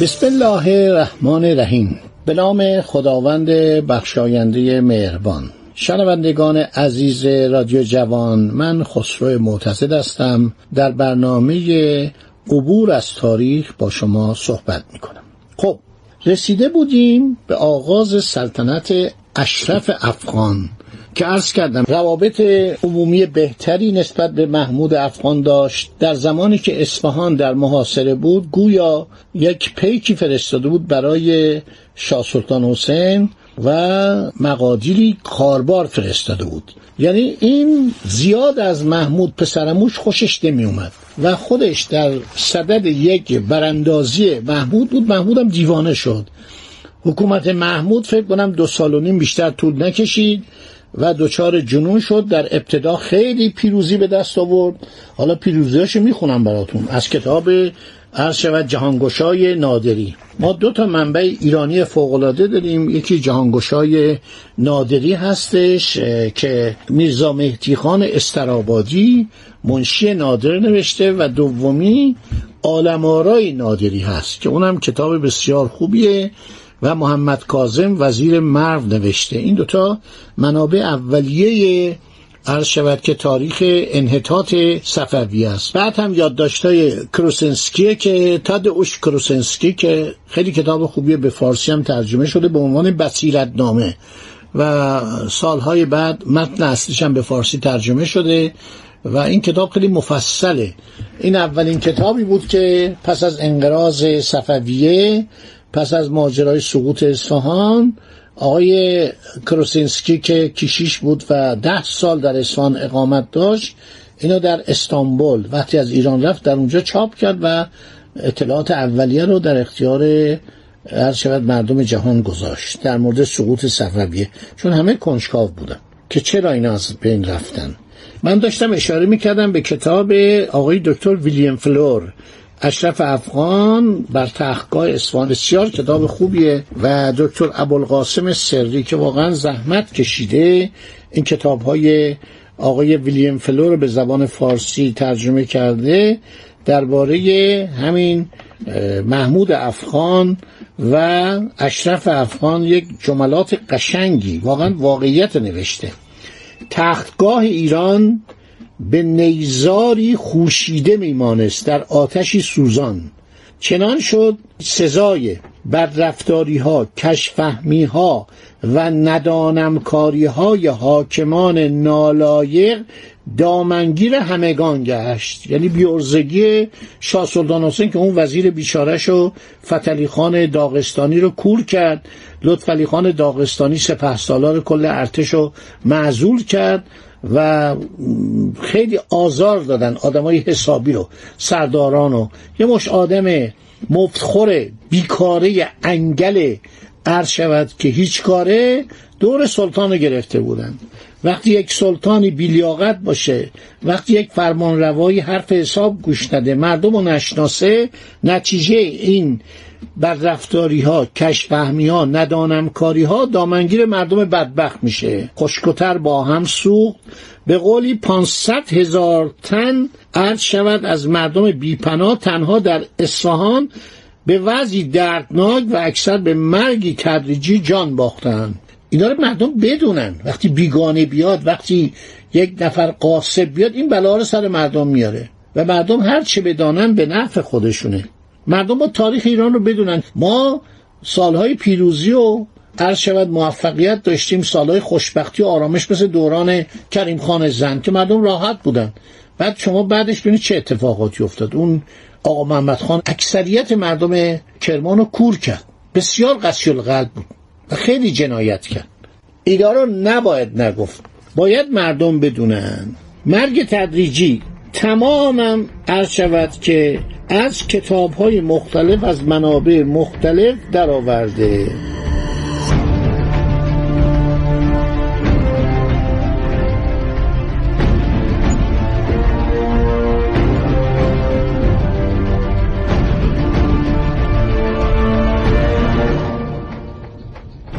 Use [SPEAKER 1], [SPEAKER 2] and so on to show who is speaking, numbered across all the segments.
[SPEAKER 1] بسم الله الرحمن الرحیم. به نام خداوند بخشاینده مهربان. شنوندگان عزیز رادیو جوان من خسرو معتزد هستم. در برنامه عبور از تاریخ با شما صحبت می کنم خب رسیده بودیم به آغاز سلطنت اشرف افغان. که عرض کردم روابط عمومی بهتری نسبت به محمود افغان داشت در زمانی که اصفهان در محاصره بود گویا یک پیکی فرستاده بود برای شاه سلطان حسین و مقادیری کاربار فرستاده بود. یعنی این زیاد از محمود پسرموش خوشش نمی اومد و خودش در صدد یک براندازی محمود بود. محمودم دیوانه شد. حکومت محمود فکر کنم دو سال و نیم بیشتر طول نکشید. و دچار جنون شد. در ابتدا خیلی پیروزی به دست آورد. حالا پیروزیاشو می‌خونم براتون. از کتاب عرض شود جهانگشای نادری. ما دو تا منبع ایرانی فوقالعاده داریم. یکی جهانگشای نادری هستش که میرزا مهدی خان استرابادی منشی نادر نوشته و دومی آلمارای نادری هست که اونم کتاب بسیار خوبیه. و محمد کازم وزیر مرو نوشته. این دوتا منابع اولیه عرض شود که تاریخ انحطاط صفوی است. بعد هم یادداشتای کروسنسکی که تاد اوش کروسنسکی که خیلی کتاب خوبیه به فارسی هم ترجمه شده به عنوان بصیرت نامه و سالهای بعد متن اصلیش هم به فارسی ترجمه شده و این کتاب خیلی مفصله. این اولین کتابی بود که پس از انقراض صفویه پس از ماجرای سقوط اصفهان آقای کروسینسکی که کشیش بود و ده سال در اصفهان اقامت داشت اینو در استانبول وقتی از ایران رفت در اونجا چاپ کرد و اطلاعات اولیه رو در اختیار هر شود مردم جهان گذاشت در مورد سقوط صفویه. چون همه کنجکاو بودن که چرا اینا از بین رفتن؟ من داشتم اشاره می‌کردم به کتاب آقای دکتر ویلیام فلور. اشرف افغان بر تحقیقات اصفهان. بسیار کتاب خوبیه. و دکتر ابوالقاسم سری که واقعا زحمت کشیده این کتاب های آقای ویلیام فلور رو به زبان فارسی ترجمه کرده درباره همین محمود افغان و اشرف افغان یک جملات قشنگی واقعا واقعیت نوشته. تختگاه ایران به نیزاری خوشیده میمانست در آتشی سوزان. چنان شد سزای بدرفتاری ها کشفهمی ها و ندانمکاری های حاکمان نالایق دامنگیر همگان گشت. یعنی بیورزگی شاه سلطان حسین که اون وزیر بیچارش و فتلی خان داغستانی رو کور کرد لطفعلی خان داغستانی سپه سالار کل ارتش رو معزول کرد و خیلی آزار دادن آدمای حسابی رو سرداران و یه مش آدم مفتخور بیکاره انگل عرض شود که هیچ کاره دور سلطان رو گرفته بودن وقتی یک سلطانی بیلیاقت باشه وقتی یک فرمان روایی حرف حساب گوش نده مردم رو نشناسه نتیجه این بر رفتاری ها کشفهمی ها ندانمکاری ها دامنگیر مردم بدبخت میشه. خشکتر با هم سوخت. به قولی 500 هزار تن عرض شود از مردم بیپناه تنها در اصفهان به وضعی دردناک و اکثر به مرگی تدریجی جان باختن اینا رو مردم بدونن. وقتی بیگانه بیاد وقتی یک نفر قاسب بیاد این بلا رو سر مردم میاره. و مردم هر چه بدانن به نفع خودشونه. مردم با تاریخ ایران رو بدونن. ما سالهای پیروزی و عرض شود موفقیت داشتیم سالهای خوشبختی و آرامش مثل دوران کریم خان زن که مردم راحت بودن. بعد شما بعدش ببینید چه اتفاقاتی افتاد. اون آقا محمد خان اکثریت مردم کرمان رو کور کرد. بسیار قسی القلب بود و خیلی جنایت کرد. اینا رو نباید نگفت. باید مردم بدونن. مرگ تدریجی تمامم عرض شود که از کتاب های مختلف از منابع مختلف درآورده.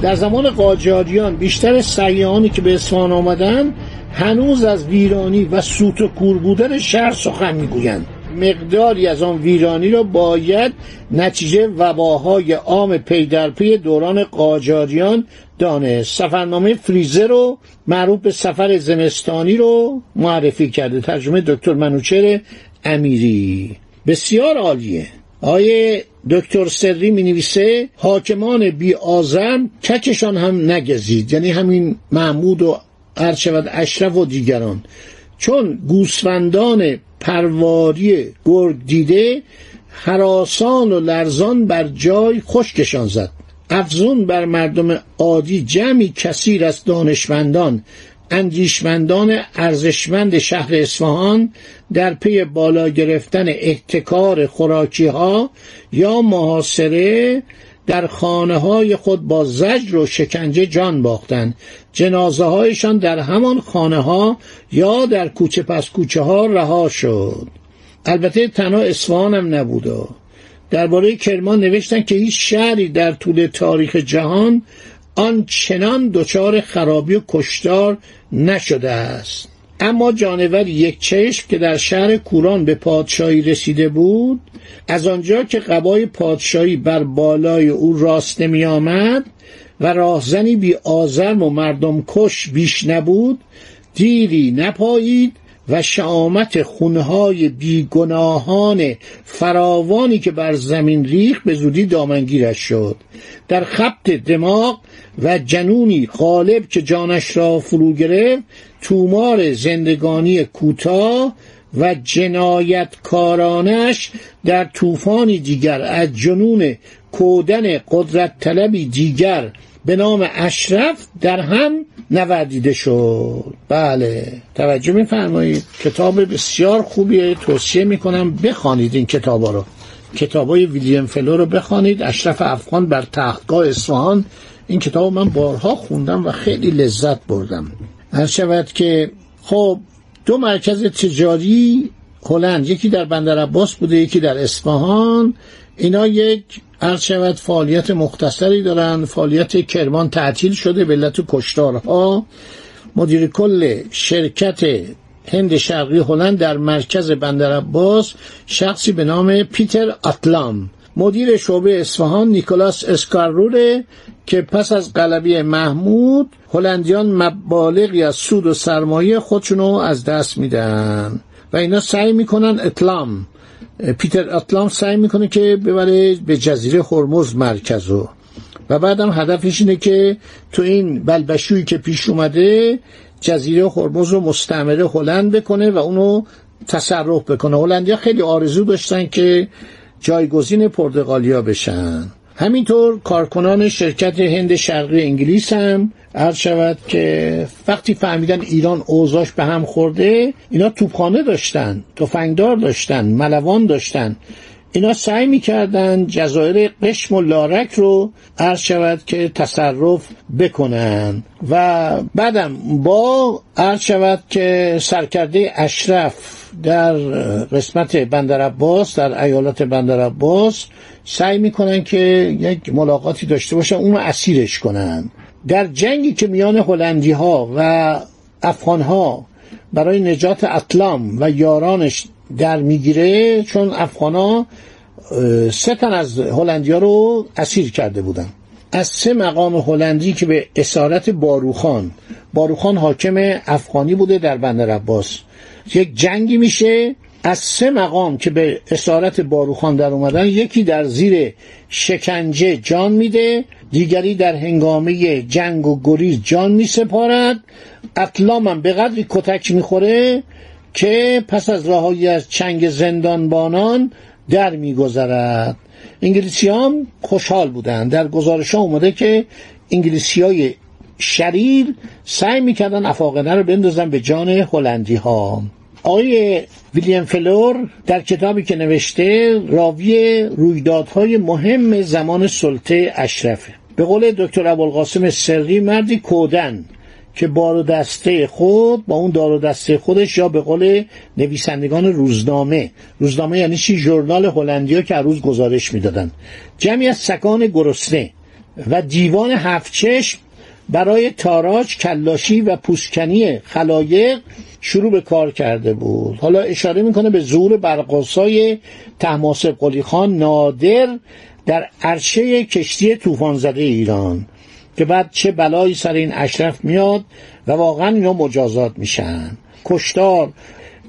[SPEAKER 1] در زمان قاجاریان بیشتر سیاهانی که به اصفهان آمدن هنوز از ویرانی و سوت و کور بودن شهر سخن می‌گویند. مقداری از آن ویرانی را باید نتیجه وباهای عام پی در پی دوران قاجاریان دانست. سفرنامه فریزر رو معروف به سفر زمستانی رو معرفی کرده. ترجمه دکتر منوچر امیری. بسیار عالیه. آیه دکتر سری می نویسه حاکمان بی آزم ککشان هم نگزید. یعنی همین محمود و شود اشرف و دیگران. چون گوسفندان پرواری گرگ دیده حراسان و لرزان بر جای خشکشان زد. افزون بر مردم عادی جمعی کثیر از دانشمندان. اندیشمندان ارزشمند شهر اصفهان در پی بالا گرفتن احتکار خوراکی ها یا محاصره در خانه های خود با زجر و شکنجه جان باختند. جنازه هایشان در همان خانه ها یا در کوچه پس کوچه ها رها شد. البته تنها اصفهان هم نبوده. درباره کرمان نوشتن که هیچ شهری در طول تاریخ جهان آنچنان دچار خرابی و کشتار نشده است. اما جانور یک چشم که در شهر کوران به پادشاهی رسیده بود از آنجا که قبای پادشاهی بر بالای او راست نمی آمد و راهزنی بی آزرم و مردم کش بیش نبود دیری نپایید و شعامت خونهای بیگناهان فراوانی که بر زمین ریخ به زودی دامنگیرش شد. در خبت دماغ و جنونی غالب که جانش را فرو گرفت تومار زندگانی کوتاه و جنایتکارانش در طوفانی دیگر از جنون کودن قدرت طلبی دیگر به نام اشرف در هم نوردیده شد. بله توجه میفرمایید. کتاب بسیار خوبیه. توصیه می‌کنم بخوانید این کتابا رو. کتابای ویلیام فلو رو بخوانید. اشرف افغان بر تختگاه اصفهان. این کتاب من بارها خوندم و خیلی لذت بردم. هر شود که خب دو مرکز تجاری هلند یکی در بندر عباس بوده یکی در اصفهان. اینا یک عرض شود فعالیت مختصری دارن فعالیت کرمان تعطیل شده به علت کشتارها. مدیر کل شرکت هند شرقی هلند در مرکز بندر عباس شخصی به نام پیتر اتلام مدیر شعبه اصفهان نیکولاس اسکاروره که پس از غلبی محمود هلندیان مبالغی از سود و سرمایه خودشونو از دست میدن. و اینا سعی می‌کنن اطلام پیتر اطلام سعی می‌کنه که ببره به جزیره هرمز مرکزو و بعدم هدفش اینه که تو این بلبشویی که پیش اومده جزیره هرمز رو مستعمره هلند بکنه و اونو تصرف بکنه. هلندیا خیلی آرزو داشتن که جایگزین پرتغالیا بشن. همینطور کارکنان شرکت هند شرقی انگلیس هم عرض شود که وقتی فهمیدن ایران اوضاش به هم خورده اینا توپخانه داشتن تفنگدار داشتن ملوان داشتن. اینا سعی می‌کردن جزایر قشم و لارک رو عرض شود که تصرف بکنن. و بعدم با عرض شود که سرکرده اشرف در قسمت بندر عباس در ایالات بندر عباس سعی می‌کنن که یک ملاقاتی داشته باشن اونو اسیرش کنن. در جنگی که میان هلندی ها و افغان ها برای نجات اطلام و یارانش در می‌گیره چون افغان ها سه تن از هلندی ها رو اسیر کرده بودن. از سه مقام هلندی که به اسارت باروخان باروخان حاکم افغانی بوده در بندر عباس. یک جنگی میشه. از سه مقام که به اسارت باروخان در اومدن یکی در زیر شکنجه جان میده دیگری در هنگامه جنگ و گریز جان میسپارد. اطلامم به قدری کتک می‌خوره که پس از رهایی از چنگ زندانبانان در میگذرد. انگلیسی هم خوشحال بودن در گزارش ها اومده که انگلیسی های شریر سعی می‌کردن افاقنه رو بندازن به جان هلندی ها آقای ویلیام فلور در کتابی که نوشته راوی رویدادهای مهم زمان سلطه اشرفه به قول دکتر ابوالقاسم سری مردی کودن که بار و دسته خود با اون دار و دسته خودش یا به قول نویسندگان روزنامه. روزنامه یعنی چی؟ ژورنال هلندیا که هر روز گزارش می‌دادن. جمعی از سکان گرسنه و دیوان هفت چشم برای تاراج کلاشی و پوسکنی خلایق شروع به کار کرده بود. حالا اشاره می‌کنه به زور برقاسای تحماسب قلی خان نادر در عرشه کشتی طوفان زده ایران که بعد چه بلایی سر این اشرف میاد و واقعا اینا مجازات میشن. کشتار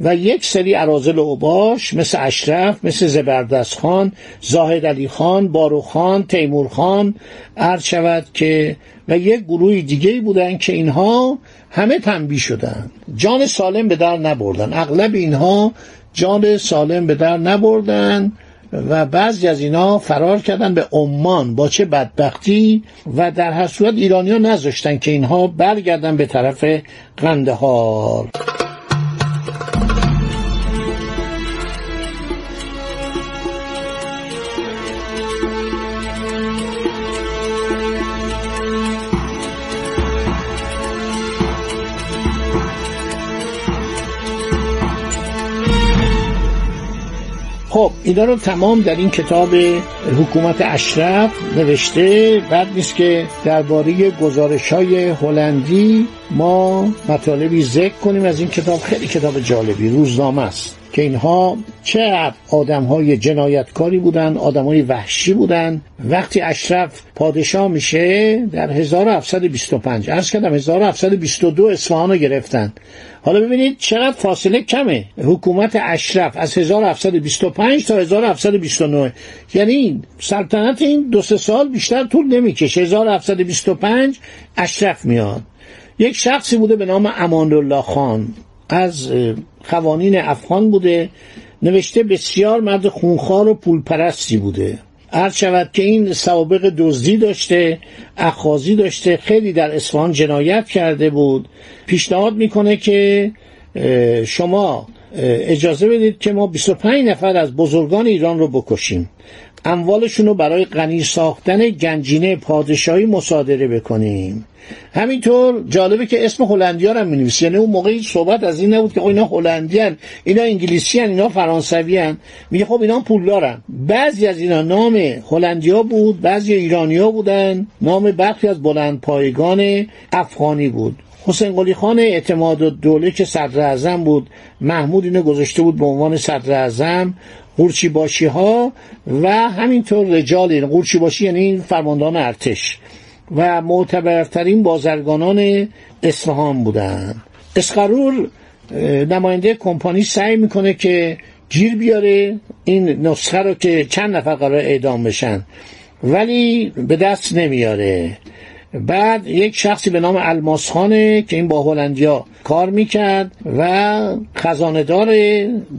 [SPEAKER 1] و یک سری عرازل اوباش مثل اشرف مثل زبردست خان زاهد علی خان بارو خان تیمور خان عرض شود که و یک گروه دیگه بودن که اینها همه تنبی شدن جان سالم به در نبردن. اغلب اینها جان سالم به در نبردن و بعضی از اینا فرار کردن به عمان با چه بدبختی و در هر صورت ها نذاشتن که اینها برگردن به طرف قندهار. اینا رو تمام در این کتاب حکومت اشرف نوشته. بعد نیست که درباره گزارش های هلندی ما مطالبی ذکر کنیم. از این کتاب خیلی کتاب جالبی. روزنامه است. که اینها چه آدم های جنایتکاری بودن آدم های وحشی بودن. وقتی اشرف پادشاه میشه در 1725 ارز کردم 1722 اصفهان رو گرفتن. حالا ببینید چقدر فاصله کمه. حکومت اشرف از 1725 تا 1729 یعنی سلطنت این دو سه سال بیشتر طول نمی‌کشه. 1725 اشرف میاد. یک شخصی بوده به نام امان الله خان. از قوانین افغان بوده نوشته بسیار مرد خونخوار و پولپرستی بوده. عرض شود که این سوابق دزدی داشته اخازی داشته خیلی در اصفهان جنایت کرده بود. پیشنهاد می‌کنه که شما اجازه بدید که ما 25 نفر از بزرگان ایران رو بکشیم. اموالشون رو برای غنی ساختن گنجینه پادشاهی مصادره بکنیم. همینطور جالبه که اسم هلندیا رو می یعنی اون موقع صحبت از این نبود که اینا هلندیان اینا انگلیسی هن. اینا فرانسوی هن. میگه خب اینا پول دارن بعضی از اینا نام هلندیا بود بعضی ایرانیا بودن. نام برخی از بلند پایگان افغانی بود. حسین قلی خان اعتماد و دوله که صدر اعظم بود محمود اینو گذاشته بود به عنوان صدر اعظم. قورچی باشی ها و همینطور رجال قورچی باشی یعنی این فرماندهان ارتش. و معتبرترین بازرگانان اصفهان بودند اسقرور نماینده کمپانی سعی می‌کنه که گیر بیاره این نسخه رو که چند نفر قرار اعدام بشن. ولی به دست نمیاره. بعد یک شخصی به نام الماسخانه که این با هلندیا کار می‌کرد و خزاندار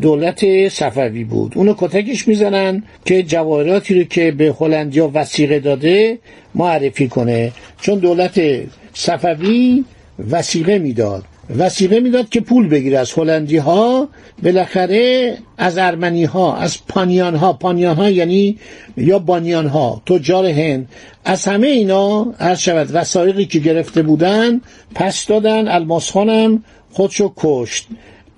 [SPEAKER 1] دولت صفوی بود. اونو کتکش می‌زنن که جواهراتی رو که به هلندیا وسیقه داده معرفی کنه. چون دولت صفوی وسیقه می‌داد. وسیقه می‌داد که پول بگیره از هلندی ها بالاخره از ارمنی ها از پانیان ها پانیان ها یعنی یا بانیان ها تجار هند. از همه اینا هر شود وسایقی که گرفته بودن پس دادن الماس خانم خودشو کشت.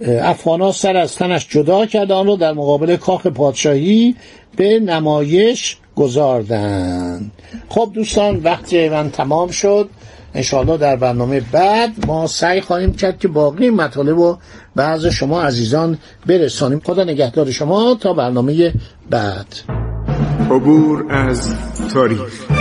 [SPEAKER 1] افغانا سر از تنش جدا کرد آن رو در مقابل کاخ پادشاهی به نمایش گذاردن خب دوستان وقتی من تمام شد. انشاءالله در برنامه بعد ما سعی خواهیم کرد که باقی مطالب رو بعض شما عزیزان برسانیم. خدا نگهدار شما. تا برنامه بعد.
[SPEAKER 2] عبور از تاریخ.